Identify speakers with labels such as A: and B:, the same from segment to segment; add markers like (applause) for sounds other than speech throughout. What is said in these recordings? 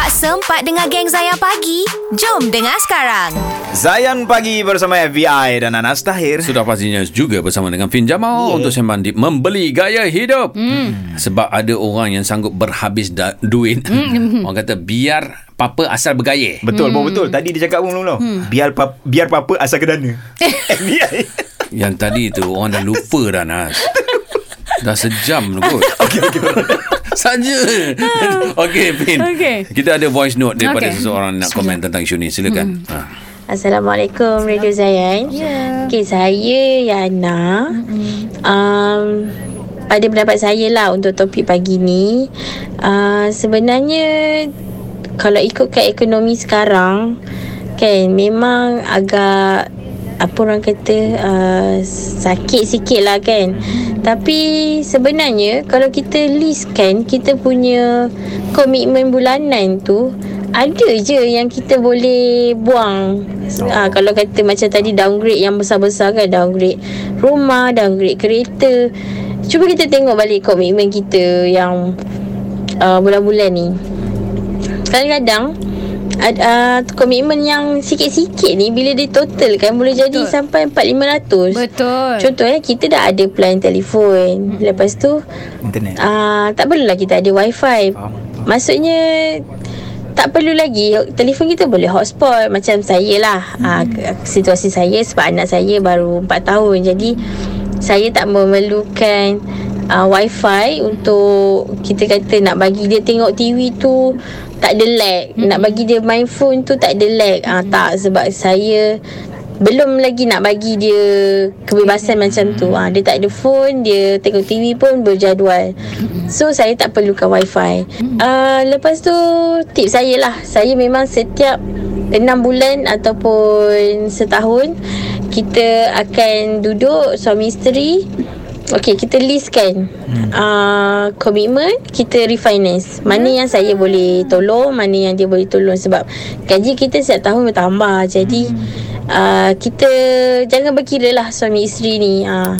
A: Tak sempat dengar geng Zayan pagi? Jom dengar sekarang.
B: Zayan pagi bersama FBI dan Anas Tahir.
C: Sudah pastinya juga bersama dengan Fin Jamal yeah. untuk sembang di membeli gaya hidup. Mm. Sebab ada orang yang sanggup berhabis da- duit. Mm. (laughs) orang kata biar papa asal bergaya.
B: Betul, hmm. betul. Tadi dia cakap pun dulu. Hmm. Biar pa- biar papa asal ke dana. (laughs) FBI.
C: Yang tadi tu orang dah lupa dah Nas. (laughs) dah sejam tu kot.
B: Okey, okey.
C: Saja. Okey, Fin.
D: Okey.
C: Kita ada voice note daripada
D: Okey.
C: seseorang nak komen tentang isu ni. Silakan. Ha.
E: Assalamualaikum Radio Zayan.
D: Ya.
E: Okay, saya Yana. Um, pada pendapat saya lah untuk topik pagi ni, uh, sebenarnya kalau ikutkan ekonomi sekarang, kan memang agak apa orang kata uh, sakit sikit lah kan. Tapi sebenarnya kalau kita list kan kita punya komitmen bulanan tu ada je yang kita boleh buang. Ha, kalau kata macam tadi downgrade yang besar-besar kan downgrade rumah downgrade kereta. Cuba kita tengok balik komitmen kita yang uh, bulan-bulan ni. Kadang-kadang ad, uh, komitmen yang sikit-sikit ni bila dia total kan boleh jadi
D: Betul.
E: sampai 4-500
D: Betul.
E: Contoh eh kita dah ada plan telefon Lepas tu
B: Internet.
E: uh, Tak perlulah kita ada wifi
B: Faham.
E: Maksudnya tak perlu lagi telefon kita boleh hotspot macam saya lah hmm. uh, situasi saya sebab anak saya baru 4 tahun jadi saya tak memerlukan uh, wifi untuk kita kata nak bagi dia tengok TV tu tak ada lag hmm. nak bagi dia main phone tu tak ada lag uh, tak sebab saya belum lagi nak bagi dia kebebasan macam tu. Ha, dia tak ada phone, dia tengok TV pun berjadual. So saya tak perlukan wifi. Uh, lepas tu tip saya lah. Saya memang setiap 6 bulan ataupun setahun kita akan duduk suami isteri Okey, kita listkan uh, komitmen, kita refinance. Mana yang saya boleh tolong, mana yang dia boleh tolong sebab gaji kita setiap tahun bertambah. Jadi uh, kita jangan berkira lah suami isteri ni. Uh,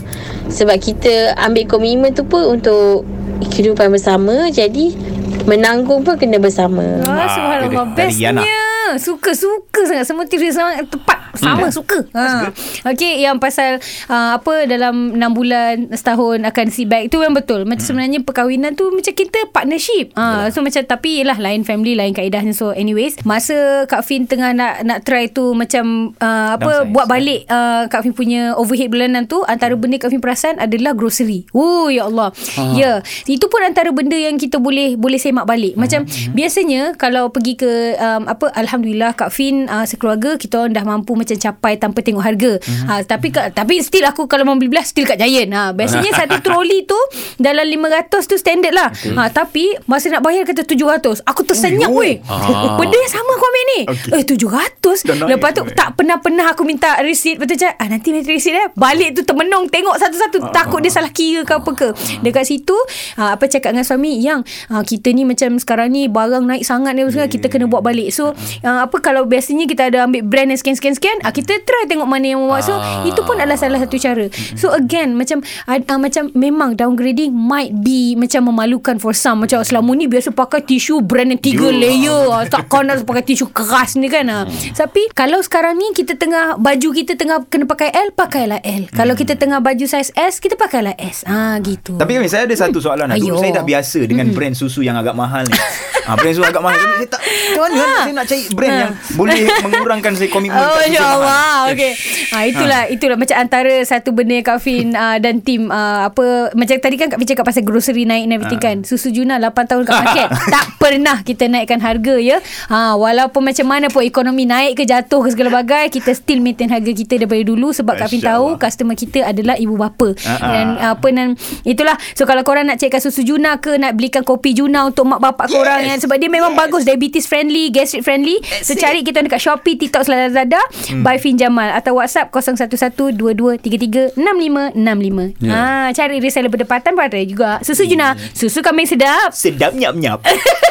E: sebab kita ambil komitmen tu pun untuk kehidupan bersama. Jadi menanggung pun kena bersama.
D: Ah, subhanallah
B: dari-
D: Suka suka sangat semua tips dia sangat tepat. Sama suka. Ha. Okey yang pasal uh, apa dalam 6 bulan setahun akan see back tu memang betul. Macam sebenarnya perkahwinan tu macam kita partnership. Ha. so macam tapi yalah lain family lain kaedahnya. So anyways masa Kak Fin tengah nak nak try tu macam uh, apa
B: Downsize.
D: buat balik uh, Kak Fin punya overhead bulanan tu antara benda Kak Fin perasan adalah grocery. Oh ya Allah.
C: Ah.
D: Ya, itu pun antara benda yang kita boleh boleh semak balik. Macam biasanya kalau pergi ke um, apa alhamdulillah Kak Fin uh, sekeluarga kita orang dah mampu macam capai tanpa tengok harga. Ha, tapi Kak- tapi still aku kalau mau beli belah still kat Giant. Ha, biasanya (laughs) satu troli tu dalam 500 tu standard lah. Ha, tapi masa nak bayar kata 700. Aku tersenyap weh.
C: Ah.
D: Benda yang sama aku ambil ni.
B: Okey.
D: Eh 700.
B: Naik
D: Lepas tu tak pernah-pernah aku minta receipt. Lepas tu cakap, ah, nanti minta receipt eh. Balik tu termenung tengok satu-satu. Takut dia salah kira ke apa ke. Dekat situ, ah, apa cakap dengan suami, yang ah, kita ni macam sekarang ni barang naik sangat ni. Yeah. Kita kena buat balik. So, ah, apa kalau biasanya kita ada ambil brand scan-scan-scan, ah, kita try tengok mana yang membuat. So,
C: Ah.
D: itu pun adalah salah satu cara. So, again, macam ah, ah, macam memang downgrading might be macam memalukan for some. Macam selama ni biasa pakai tisu brand yang tiga layer. Ah, tak nak pakai tisu keras ni kan. ah. Tapi kalau sekarang ni kita tengah baju kita tengah kena pakai L, pakailah L. Kalau kita tengah baju saiz S, kita pakailah S. Ah gitu.
B: Tapi kami saya ada satu soalan lah. Dulu
D: Ayo.
B: saya dah biasa dengan brand susu yang agak mahal ni. ha, brand susu agak mahal. Tapi saya tak macam mana
D: Ha.
B: saya nak cari brand yang boleh mengurangkan saya komitmen
D: Oh,
B: kat
D: ya
B: yang mahal.
D: Allah. Okey. Ha, itulah itulah macam antara satu benda yang Kak Fin uh, dan tim uh, apa macam tadi kan Kak Fin cakap pasal grocery naik and everything kan. Susu Juna 8 tahun kat market. (laughs) tak pernah kita naikkan harga ya. Ha walaupun macam mana pun ekonomi naik ke jatuh ke segala bagai, kita still maintain harga kita daripada dulu sebab Kak Fin tahu
B: Allah.
D: customer kita adalah ibu bapa.
B: Ah, ah.
D: Dan apa dan itulah so kalau korang nak cekkan susu Juna ke nak belikan kopi Juna untuk mak bapak yes. korang ya sebab dia memang yes. bagus diabetes friendly, gastric friendly. So cari kita dekat Shopee, TikTok, Lazada hmm. by Fin Jamal atau WhatsApp 011223366565.
C: Ya.
D: Ha cari reseller berdepatan pun ada juga. Susu Juna, susu kambing sedap.
B: Sedap nyap-nyap. (laughs)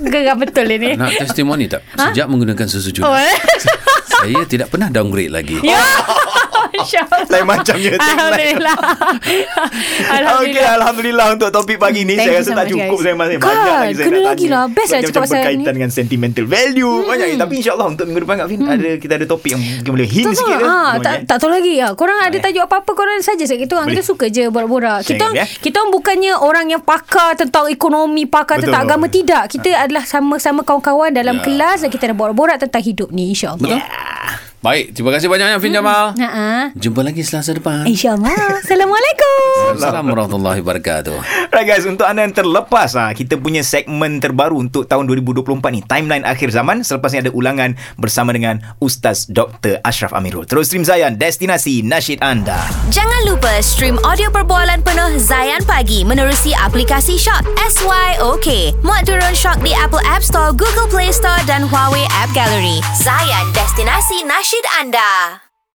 D: Geram betul ini.
C: Nak testimoni tak? Sejak menggunakan susu
D: Oh,
C: Juna,
D: eh? (laughs)
C: saya tidak pernah downgrade lagi.
D: Ya. InsyaAllah
B: Lain macamnya tagline.
D: Alhamdulillah
B: Okey, (laughs)
D: Alhamdulillah
B: Alhamdulillah untuk topik pagi ni.
D: Thank
B: saya rasa tak cukup
D: guys.
B: saya masih
D: Kan,
B: banyak lagi saya nak
D: lagi
B: tanya.
D: lah. Best lah cakap pasal
B: berkaitan
D: ni.
B: dengan sentimental value. Banyak lagi. Tapi insyaAllah untuk minggu depan Kak Fin, ada kita ada topik yang mungkin boleh hint sikit
D: ha, tak, tak tahu lagi ah. Korang ada tajuk apa-apa Korang saja Kita orang
B: Boleh.
D: kita suka je borak-borak Kita
B: eh?
D: kita orang bukannya Orang yang pakar Tentang ekonomi Pakar tentang agama Tidak Kita adalah sama-sama kawan-kawan Dalam
C: Ya.
D: kelas Dan kita ada borak-borak Tentang hidup ni InsyaAllah
C: Betul? Baik, terima kasih banyak Fin Jamal.
D: Ha-ha.
C: Jumpa lagi Selasa depan.
D: InsyaAllah Assalamualaikum
C: Assalamualaikum warahmatullahi wabarakatuh.
B: Right guys, untuk anda yang terlepas ha, kita punya segmen terbaru untuk tahun 2024 ni, timeline akhir zaman. Selepas ni ada ulangan bersama dengan Ustaz Dr. Ashraf Amirul. Terus stream Zayan, destinasi nasyid anda.
A: Jangan lupa stream audio perbualan penuh Zayan Pagi menerusi aplikasi Shock SYOK. Muat turun Shock di Apple App Store, Google Play Store dan Huawei App Gallery. Zayan, destinasi nasyid anda.